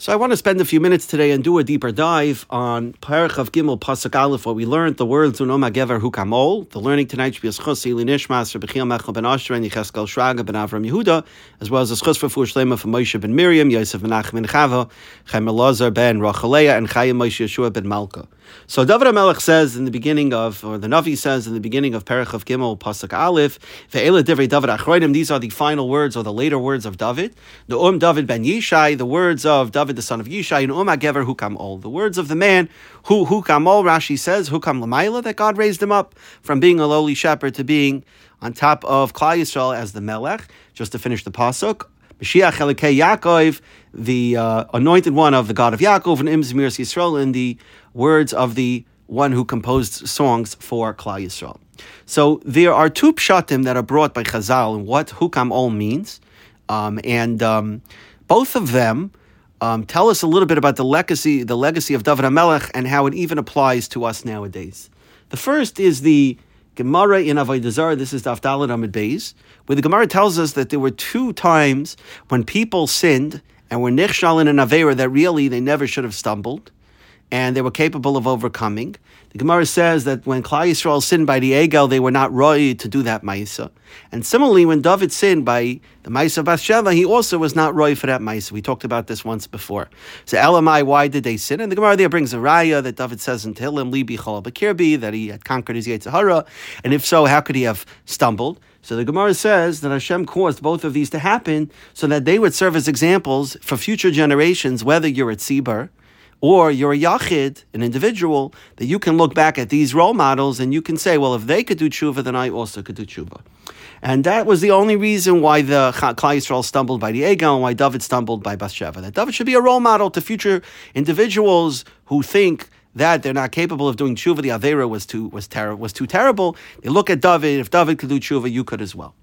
So I want to spend a few minutes today and do a deeper dive on Parach of Gimel Pasuk Aleph, what we learned, the words Unoma Gever Hukamol. The learning tonight should be a schus Eli Nishmas, Rabbi Mechel ben Asher, and Yecheskel Shraga ben Avram Yehuda, as well as a schus for Fur Shlema from Moshe ben Miriam, Yosef ben Achim ben Chava, Chaim Elazar ben Rachaleah, and Chayim Moshe Yeshua ben Malka. So David HaMelech says in the beginning of, or the Navi says in the beginning of Perach of Gimel, Pasuk Aleph, Ve'ela Divrei David Achroidim, these are the final words or the later words of David. The Um David ben Yishai, the words of David the son of Yishai, and Um Agever Hukam Ol, the words of the man who Hukam Ol, Rashi says, Hukam Lamaila, that God raised him up from being a lowly shepherd to being on top of Klal Yisrael as the Melech. Just to finish the Pasuk, Mashiach Elikei Yaakov, the uh, anointed one of the God of Yaakov, and Imzmir Yisrael, in the words of the one who composed songs for Klal Yisrael. So there are two pshatim that are brought by Chazal and what Hukam Ol means, um, and um, both of them um, tell us a little bit about the legacy, the legacy of David HaMelech, and how it even applies to us nowadays. The first is the Gemara in Avodah Zarah, this is Daf Dalet Amid Beis, where the Gemara tells us that there were two times when people sinned and were nichshal in an avera that really they never should have stumbled, and they were capable of overcoming. The Gemara says that when Klal Yisrael sinned by the Egel, they were not roy to do that Maisa. And similarly, when David sinned by the Maisa of Bathsheba, he also was not roy for that Maisa. We talked about this once before. So Elamai, why did they sin? And the Gemara there brings a raya that David says in Tehillim, Libi Chol Bakirbi, that he had conquered his Yetzirah. And if so, how could he have stumbled? So the Gemara says that Hashem caused both of these to happen so that they would serve as examples for future generations, whether you're at Tzibur, or you're a yachid, an individual, that you can look back at these role models and you can say, well, if they could do tshuva, then I also could do tshuva. And that was the only reason why the Klal Yisrael stumbled by the Egel and why David stumbled by Bathsheba. That David should be a role model to future individuals who think that they're not capable of doing tshuva. The Avera was too was ter- was too terrible. They look at David. If David could do tshuva, you could as well.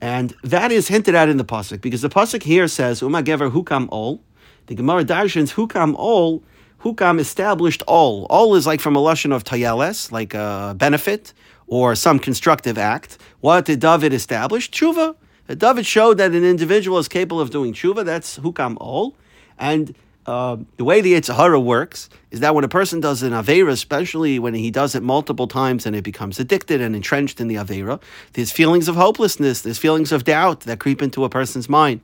And that is hinted at in the pasuk because the pasuk here says, "Uma gever hukam ol." The Gemara Darshans Hukam Ol, Hukam established Ol. Ol is like from a lashon of Tayeles, like a benefit or some constructive act. What did David establish? Tshuva. David showed that an individual is capable of doing tshuva. That's Hukam Ol. And uh, the way the Yitzhara works is that when a person does an Avera, especially when he does it multiple times and it becomes addicted and entrenched in the Avera, there's feelings of hopelessness, there's feelings of doubt that creep into a person's mind.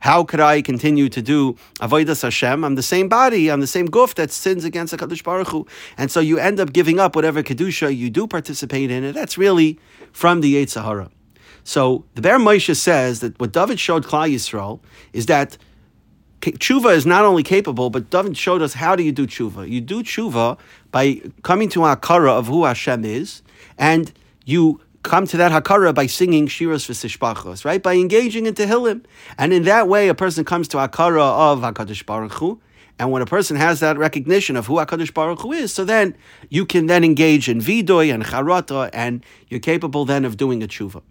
How could I continue to do Avodas Hashem? I'm the same body, I'm the same goof that sins against the Kadosh Baruch Hu. And so you end up giving up whatever Kedusha you do participate in, and that's really from the Yitzhara. So the Be'er Moshe says that what David showed Klal Yisrael is that tshuva is not only capable, but David showed us how do you do tshuva. You do tshuva by coming to hakara of who Hashem is, and you come to that hakara by singing shiras v'sishpachos, right? By engaging in tehillim, and in that way, a person comes to hakara of Hakadosh Baruch Hu. And when a person has that recognition of who Hakadosh Baruch Hu is, so then you can then engage in vidoy and charata, and you're capable then of doing a tshuva.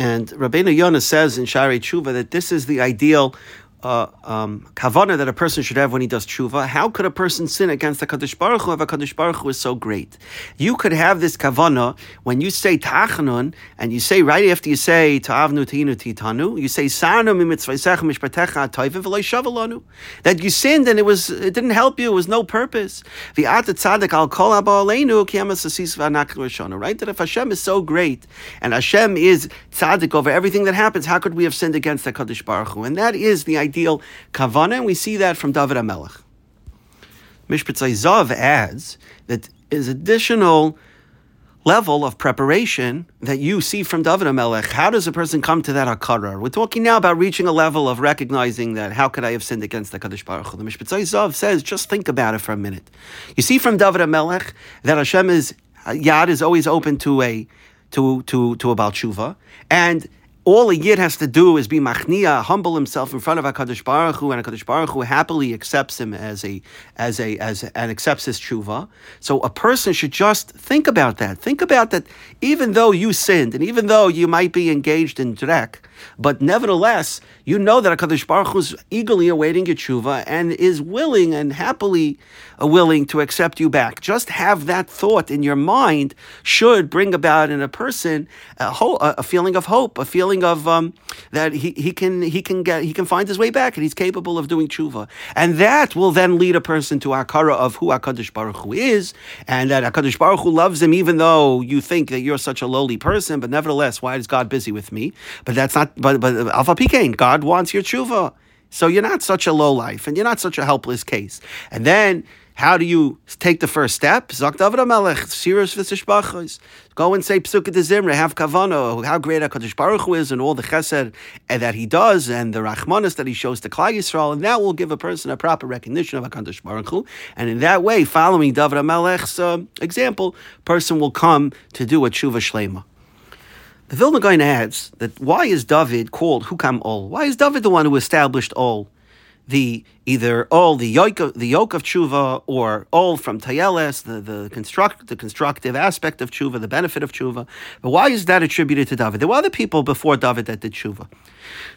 And Rabbeinu Yonah says in Shaarei Tshuva that this is the ideal uh, um, kavana that a person should have when he does tshuva. How could a person sin against the kaddish Baruch Hu if a kaddish Baruch Hu is so great? You could have this kavana when you say tachanun and you say right after you say ta'avnu tinu titanu, you say sanu mimitzvaysecha mishpatecha toivim v'loy shavalanu. That you sinned and it was it didn't help you. It was no purpose. The tzaddik al kol aleinu kiamas asis Right? That if Hashem is so great and Hashem is tzaddik over everything that happens, how could we have sinned against the kaddish Baruch Hu? And that is the idea ideal kavana, and we see that from David HaMelech. Mishpatzai Zav adds that is additional level of preparation that you see from David HaMelech. How does a person come to that hakara? We're talking now about reaching a level of recognizing that how could I have sinned against the Kadosh Baruch Hu? The Mishpatzai Zav says, just think about it for a minute. You see from David HaMelech that Hashem is Yad is always open to a to to to a Balshuva, and all a yid has to do is be machnia, humble himself in front of Hakadosh Baruch Hu, and Hakadosh Baruch Hu happily accepts him as a as a as a, and accepts his tshuva. So a person should just think about that. Think about that. Even though you sinned, and even though you might be engaged in drek, But nevertheless, you know that HaKadosh Baruch Hu is eagerly awaiting your tshuva and is willing and happily uh, willing to accept you back. Just have that thought in your mind should bring about in a person a, ho- a feeling of hope, a feeling of um, that he, he can he can get he can find his way back and he's capable of doing tshuva, and that will then lead a person to akara of who Hakadosh Baruch Hu is, and that Hakadosh Baruch Hu loves him even though you think that you're such a lowly person, but nevertheless, why is God busy with me? But that's not. But but Alpha Pikain, God wants your tshuva. So you're not such a low life and you're not such a helpless case. And then how do you take the first step? Zok David Amelech, Sirus V'Sishbachos. Go and say Psukkah de Zimra, have Kavano, how great HaKadosh Baruch Hu is and all the chesed that he does and the Rachmanis that he shows to Klal Yisrael, and that will give a person a proper recognition of HaKadosh Baruch Hu. And in that way, following David Amelech's uh, example, person will come to do a Tshuva Shlema. The Vilna Gaon adds that why is David called Hukam Ol? Why is David the one who established Ol? the either all the yoke of, the yoke of tshuva or all from tayeles, the, the construct the constructive aspect of tshuva, the benefit of tshuva. But why is that attributed to David? There were other people before David that did tshuva.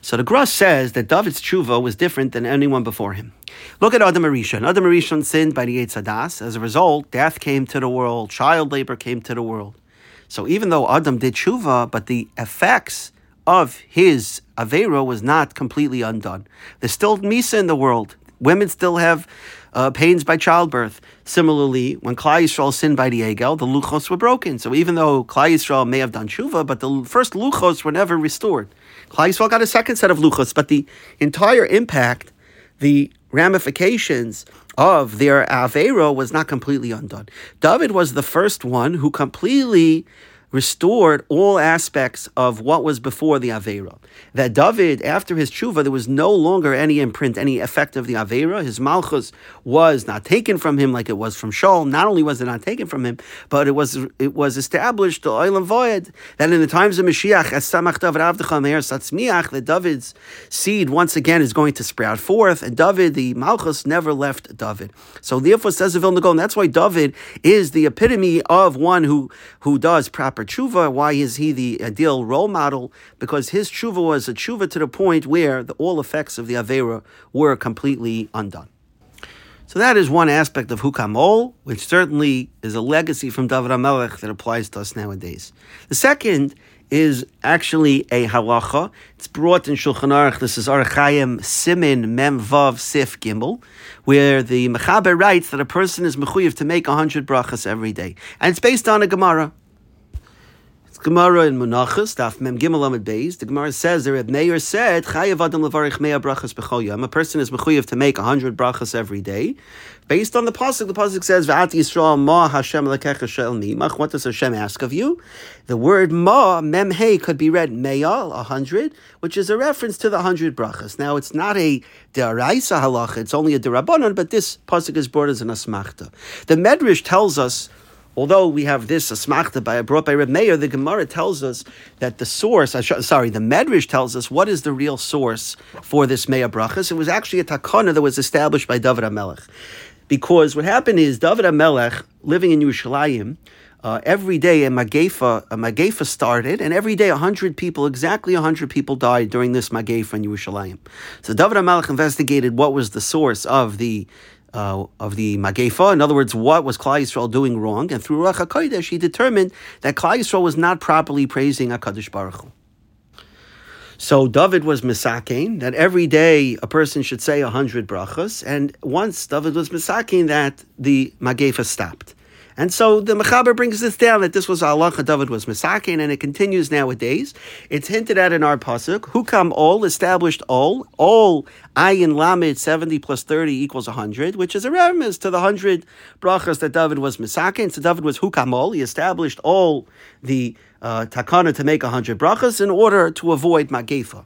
So the Gra says that David's tshuva was different than anyone before him. Look at Adam Arishon. Adam Arishon sinned by the Eitzadas. As a result, death came to the world, child labor came to the world. So even though Adam did tshuva, but the effects of his Avera was not completely undone. There's still Misa in the world. Women still have uh, pains by childbirth. Similarly, when Klal Yisrael sinned by the Egel, the luchos were broken. So even though Klal Yisrael may have done tshuva, but the first luchos were never restored. Klal Yisrael got a second set of luchos, but the entire impact, the ramifications of their Avera was not completely undone. David was the first one who completely restored all aspects of what was before the Avera. That David, after his tshuva, there was no longer any imprint, any effect of the Avera. His malchus was not taken from him like it was from Shaul. Not only was it not taken from him, but it was it was established, the Oilam Void, that in the times of Mashiach, as Samach David Satzmiach, that David's seed once again is going to sprout forth, and David, the malchus, never left David. So therefore, says the Vilna Gaon, that's why David is the epitome of one who, who does proper for tshuva. Why is he the ideal role model? Because his tshuva was a tshuva to the point where the, all effects of the avera were completely undone. So that is one aspect of Hukamol, which certainly is a legacy from David HaMelech that applies to us nowadays. The second is actually a halacha. It's brought in Shulchan Aruch. This is Orach Chayim Simin Mem Vav Sif Gimel, where the Mechaber writes that a person is mechuyev to make hundred brachas every day, and it's based on a Gemara. Gemara in Menachos, Daf Mem Gimel Amid Beis, the Gemara says that Meir said, Chayav Adam Levarich Mea Brachas B'chol Yom. A person is mechuyev to make hundred brachas every day. Based on the pasuk, the pasuk says, "V'at Yisrael Ma Hashem Lekecha Shel Mimach." What does Hashem ask of you? The word Ma Mem Hey could be read Mea a hundred, which is a reference to the hundred brachas. Now, it's not a deraisa halacha; it's only a derabanan, but this pasuk is brought as an asmachta. The Medrash tells us although we have this asmachta by brought by Reb Meir, the Gemara tells us that the source, sorry, the Medrash tells us what is the real source for this Meir brachas. It was actually a takana that was established by David HaMelech. Because what happened is David HaMelech, living in Yerushalayim, uh, every day a Magefa, a Magefa started, and every day 100 people, exactly 100 people died during this Magefa in Yerushalayim. So David HaMelech investigated what was the source of the uh, of the Magefa. In other words, what was Klal Yisrael doing wrong? And through Ruach HaKodesh, he determined that Klal Yisrael was not properly praising HaKadosh Baruch Hu. So David was misakin that every day a person should say a hundred brachas, and once David was misakin that the Magefa stopped. And so the Mechaber brings this down that this was Allah David was Misakin, and it continues nowadays. It's hinted at in our pasuk. Hukam all established all all ayin lamed seventy plus thirty equals hundred, which is a reference to the hundred brachas that David was Misakin. So David was Hukam all. He established all the uh, takana to make hundred brachas in order to avoid magefa.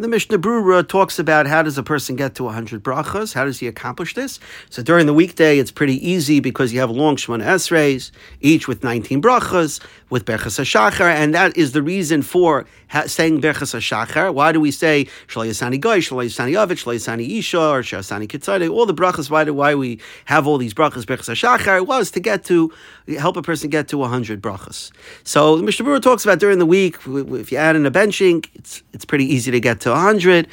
The Mishnah Brura talks about how does a person get to 100 brachas? How does he accomplish this? So during the weekday, it's pretty easy because you have long Shemona Esreis, each with 19 brachas, with Berchas HaShachar, and that is the reason for saying Berchas HaShachar. Why do we say Shalai Yasani Goy, Shalai Yasani Avid, Shalai Yasani Isha, or Shasani Kitzade? All the brachas, why do why we have all these brachas, Berchas HaShachar, was to get to, help a person get to 100 brachas. So the Mishnah Brura talks about during the week, if you add in a benching, it's, it's pretty easy to get to 100.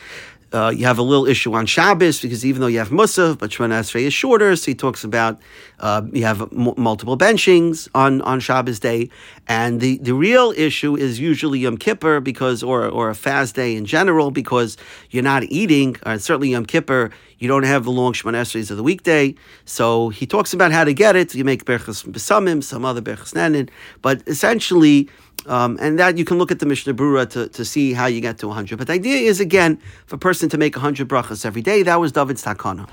Uh, you have a little issue on Shabbos because even though you have Musaf, but Shemona Esrei is shorter, so he talks about uh, you have m- multiple benchings on, on Shabbos day, and the, the real issue is usually Yom Kippur because or or a fast day in general because you're not eating. Or certainly Yom Kippur, you don't have the long Shemona Esreis of the weekday. So he talks about how to get it. You make berchas besamim, some other berchas nanin, but essentially um, and that you can look at the Mishnah Brura to, to see how you get to 100. But the idea is, again, for a person to make 100 brachas every day. That was David's takana.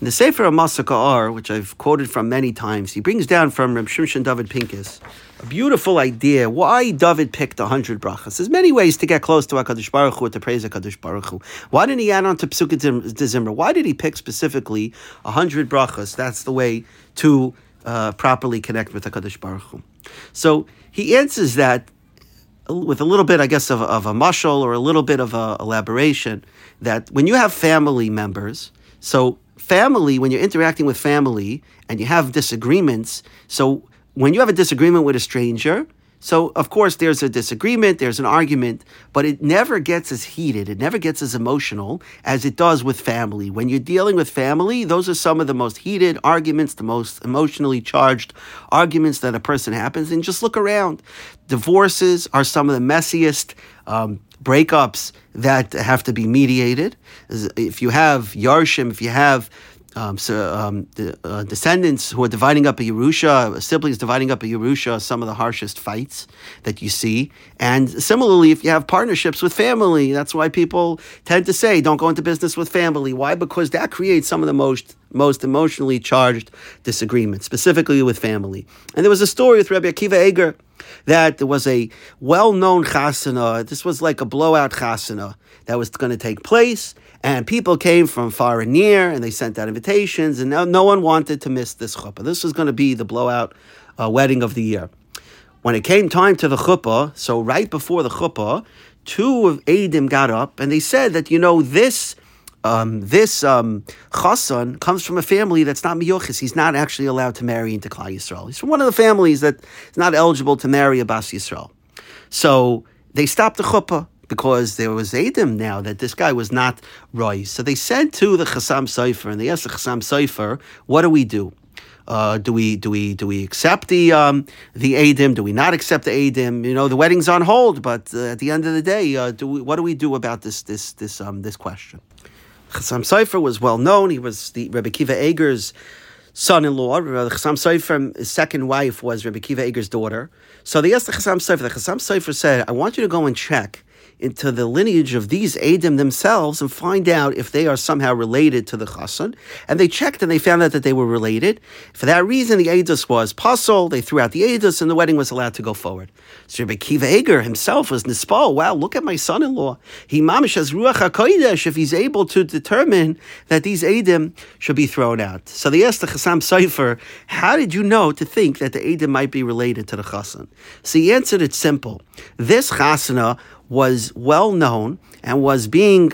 In the Sefer of Masaka which I've quoted from many times, he brings down from Reb Shimshon David Pincus a beautiful idea why David picked 100 brachas. There's many ways to get close to HaKadosh Baruch Hu, to praise HaKadosh Baruch Hu. Why didn't he add on to Pesukah Zimra? Why did he pick specifically 100 brachas? That's the way to uh, properly connect with HaKadosh Baruch Hu. So he answers that with a little bit, I guess, of, of a mushal or a little bit of a elaboration that when you have family members, so family, when you're interacting with family and you have disagreements, so when you have a disagreement with a stranger, so, of course, there's a disagreement, there's an argument, but it never gets as heated, it never gets as emotional as it does with family. When you're dealing with family, those are some of the most heated arguments, the most emotionally charged arguments that a person happens. And just look around. Divorces are some of the messiest. Um, breakups that have to be mediated. If you have Yarshim, if you have um, so um, the uh, descendants who are dividing up a Yerusha, siblings dividing up a Yerusha, some of the harshest fights that you see. And similarly, if you have partnerships with family, that's why people tend to say, don't go into business with family. Why? Because that creates some of the most most emotionally charged disagreements, specifically with family. And there was a story with Rabbi Akiva Eger that there was a well-known chasana. This was like a blowout chasana that was going to take place, and people came from far and near, and they sent out invitations, and no, no one wanted to miss this chuppah. This was going to be the blowout uh, wedding of the year. When it came time to the chuppah, so right before the chuppah, two of Adim got up, and they said that, you know, this um, this um, chassan comes from a family that's not miyuchis. He's not actually allowed to marry into Klal Yisrael. He's from one of the families that is not eligible to marry a Bas Yisrael. So they stopped the chuppah because there was Adam now that this guy was not Roy. So they said to the Chassam Sofer, and they asked the Chassam Sofer, what do we do? Uh, do we do we do we accept the um, the Adim? Do we not accept the Adim? You know, the wedding's on hold, but uh, at the end of the day, uh, do we, what do we do about this this this um, this question? Chassam Sofer was well known. He was the Rebbe Kiva Eger's son-in-law. Uh, Chassam Sofer's second wife was Rebbe Kiva Eger's daughter. So they asked the Chassam Sofer. The Chassam Sofer said, "I want you to go and check." Into the lineage of these Adim themselves and find out if they are somehow related to the Chassan. And they checked and they found out that they were related. For that reason, the Adus was puzzled. They threw out the Adus and the wedding was allowed to go forward. So Rabbi Kiva Eger himself was Nispal. Wow, look at my son-in-law. He mamish has Ruach HaKodesh if he's able to determine that these Adim should be thrown out. So they asked the Chassam Sofer, how did you know to think that the Adim might be related to the Chassan? So he answered it simple. This Chasana was well known and was being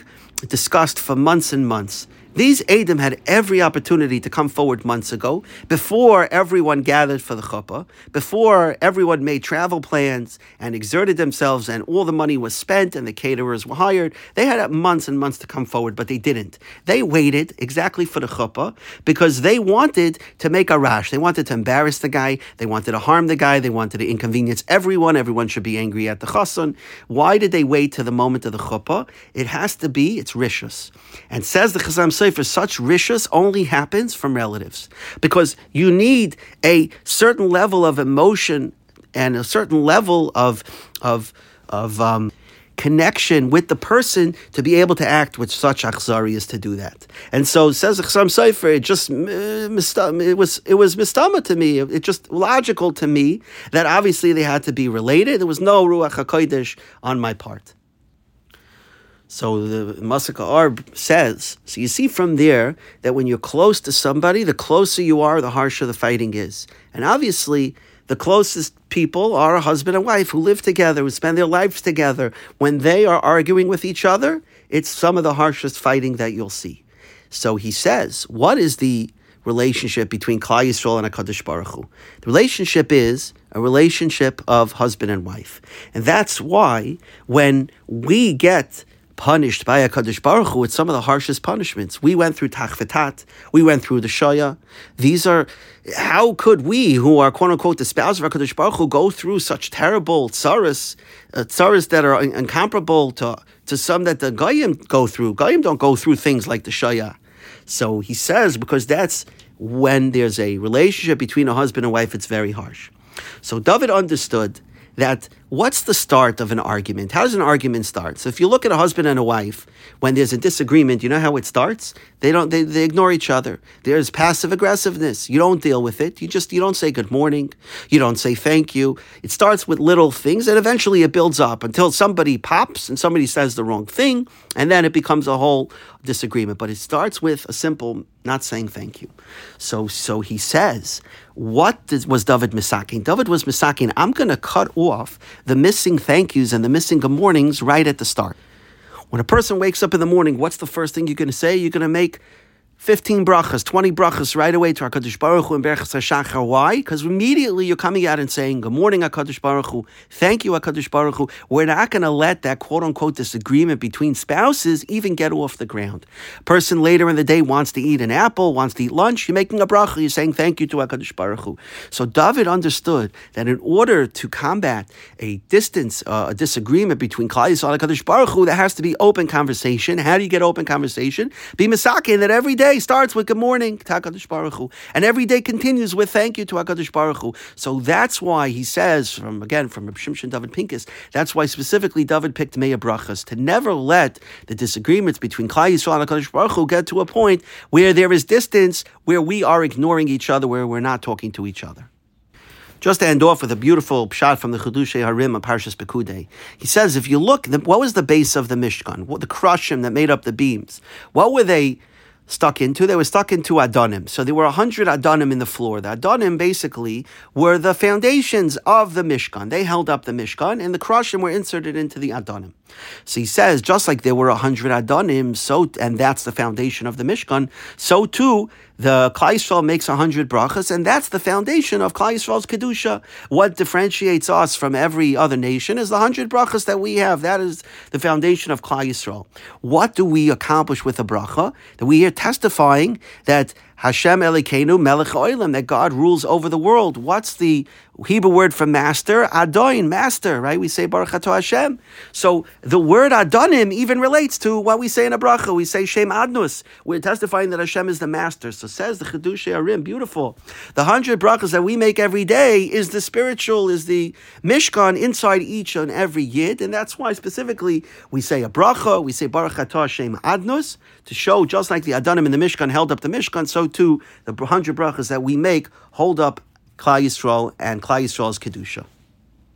discussed for months and months. These Adam had every opportunity to come forward months ago, before everyone gathered for the chuppah, before everyone made travel plans and exerted themselves, and all the money was spent and the caterers were hired. They had months and months to come forward, but they didn't. They waited exactly for the chuppah because they wanted to make a rash. They wanted to embarrass the guy. They wanted to harm the guy. They wanted to inconvenience everyone. Everyone should be angry at the chassan. Why did they wait to the moment of the chuppah? It has to be, it's rishus. And says the Chazam for such rishus only happens from relatives because you need a certain level of emotion and a certain level of of of um, connection with the person to be able to act with such achzarias to do that. And so says Chasam Sofer, it just it was it was mistama to me. It just logical to me that obviously they had to be related. There was no ruach hakodesh on my part. So the Masaka Arb says, so you see from there that when you're close to somebody, the closer you are, the harsher the fighting is. And obviously, the closest people are a husband and wife who live together, who spend their lives together. When they are arguing with each other, it's some of the harshest fighting that you'll see. So he says, what is the relationship between Klal Yisrael and HaKadosh Baruch Hu? The relationship is a relationship of husband and wife. And that's why when we get punished by HaKadosh Baruch Hu with some of the harshest punishments. We went through Tachvetat, we went through the Shaya. These are, how could we, who are quote unquote the spouse of HaKadosh Baruch Hu, go through such terrible tsaras, uh, tsaras that are incomparable to, to some that the Goyim go through? Goyim don't go through things like the Shaya. So he says, because that's when there's a relationship between a husband and wife, it's very harsh. So David understood that what's the start of an argument? How does an argument start? So if you look at a husband and a wife, when there's a disagreement, you know how it starts? They don't they, they ignore each other. There's passive aggressiveness. You don't deal with it. You just you don't say good morning. You don't say thank you. It starts with little things and eventually it builds up until somebody pops and somebody says the wrong thing and then it becomes a whole disagreement. But it starts with a simple not saying thank you. So so he says, what was David misaking? David was misaking, I'm going to cut off the missing thank yous and the missing good mornings right at the start. When a person wakes up in the morning, what's the first thing you're going to say? You're going to make 15 brachas, 20 brachas right away to HaKadosh Baruch Hu and Berachas HaShachar. Why? Because immediately you're coming out and saying, Good morning, HaKadosh Baruch Hu. Thank you, HaKadosh Baruch Hu. We're not going to let that quote unquote disagreement between spouses even get off the ground. Person later in the day wants to eat an apple, wants to eat lunch. You're making a bracha. You're saying thank you to HaKadosh Baruch Hu. So David understood that in order to combat a distance, uh, a disagreement between Yisrael and HaKadosh Baruch Hu, there has to be open conversation. How do you get open conversation? Be misakin that every day day starts with good morning to and every day continues with thank you to HaKadosh Baruch Hu. So that's why he says, from again, from Shimshon David Pincus, that's why specifically David picked Meya Brachas, to never let the disagreements between Klal Yisrael and HaKadosh Baruch Hu get to a point where there is distance, where we are ignoring each other, where we're not talking to each other. Just to end off with a beautiful shot from the Chiddushei HaRim of Parshas Pekudei. He says, if you look, what was the base of the Mishkan? What the krushim that made up the beams? What were they? Stuck into. They were stuck into Adonim. So there were 100 Adonim in the floor. The Adonim basically were the foundations of the Mishkan. They held up the Mishkan, and the Krushim were inserted into the Adonim. So he says, just like there were a 100 Adonim, so, and that's the foundation of the Mishkan, so too the Klal Yisrael makes a hundred brachas, and that's the foundation of Klal Yisrael's kedusha. What differentiates us from every other nation is the hundred brachas that we have. That is the foundation of Klal Yisrael. What do we accomplish with a bracha? That we are testifying that Hashem Elikenu Melech Oilam, that God rules over the world. What's the Hebrew word for master? Adoin, master, right? We say Baruch Ato Hashem. So the word Adonim even relates to what we say in a bracha. We say Shem Adnus. We're testifying that Hashem is the master. So says the Chiddushei Arim, beautiful. The hundred brachas that we make every day is the spiritual, is the Mishkan inside each and every Yid. And that's why specifically we say a bracha, we say Baruch Ato Hashem Adnus, to show just like the Adonim in the Mishkan held up the Mishkan, so too the hundred brachas that we make hold up Klal Yisrael and Klal Yisrael's kedusha.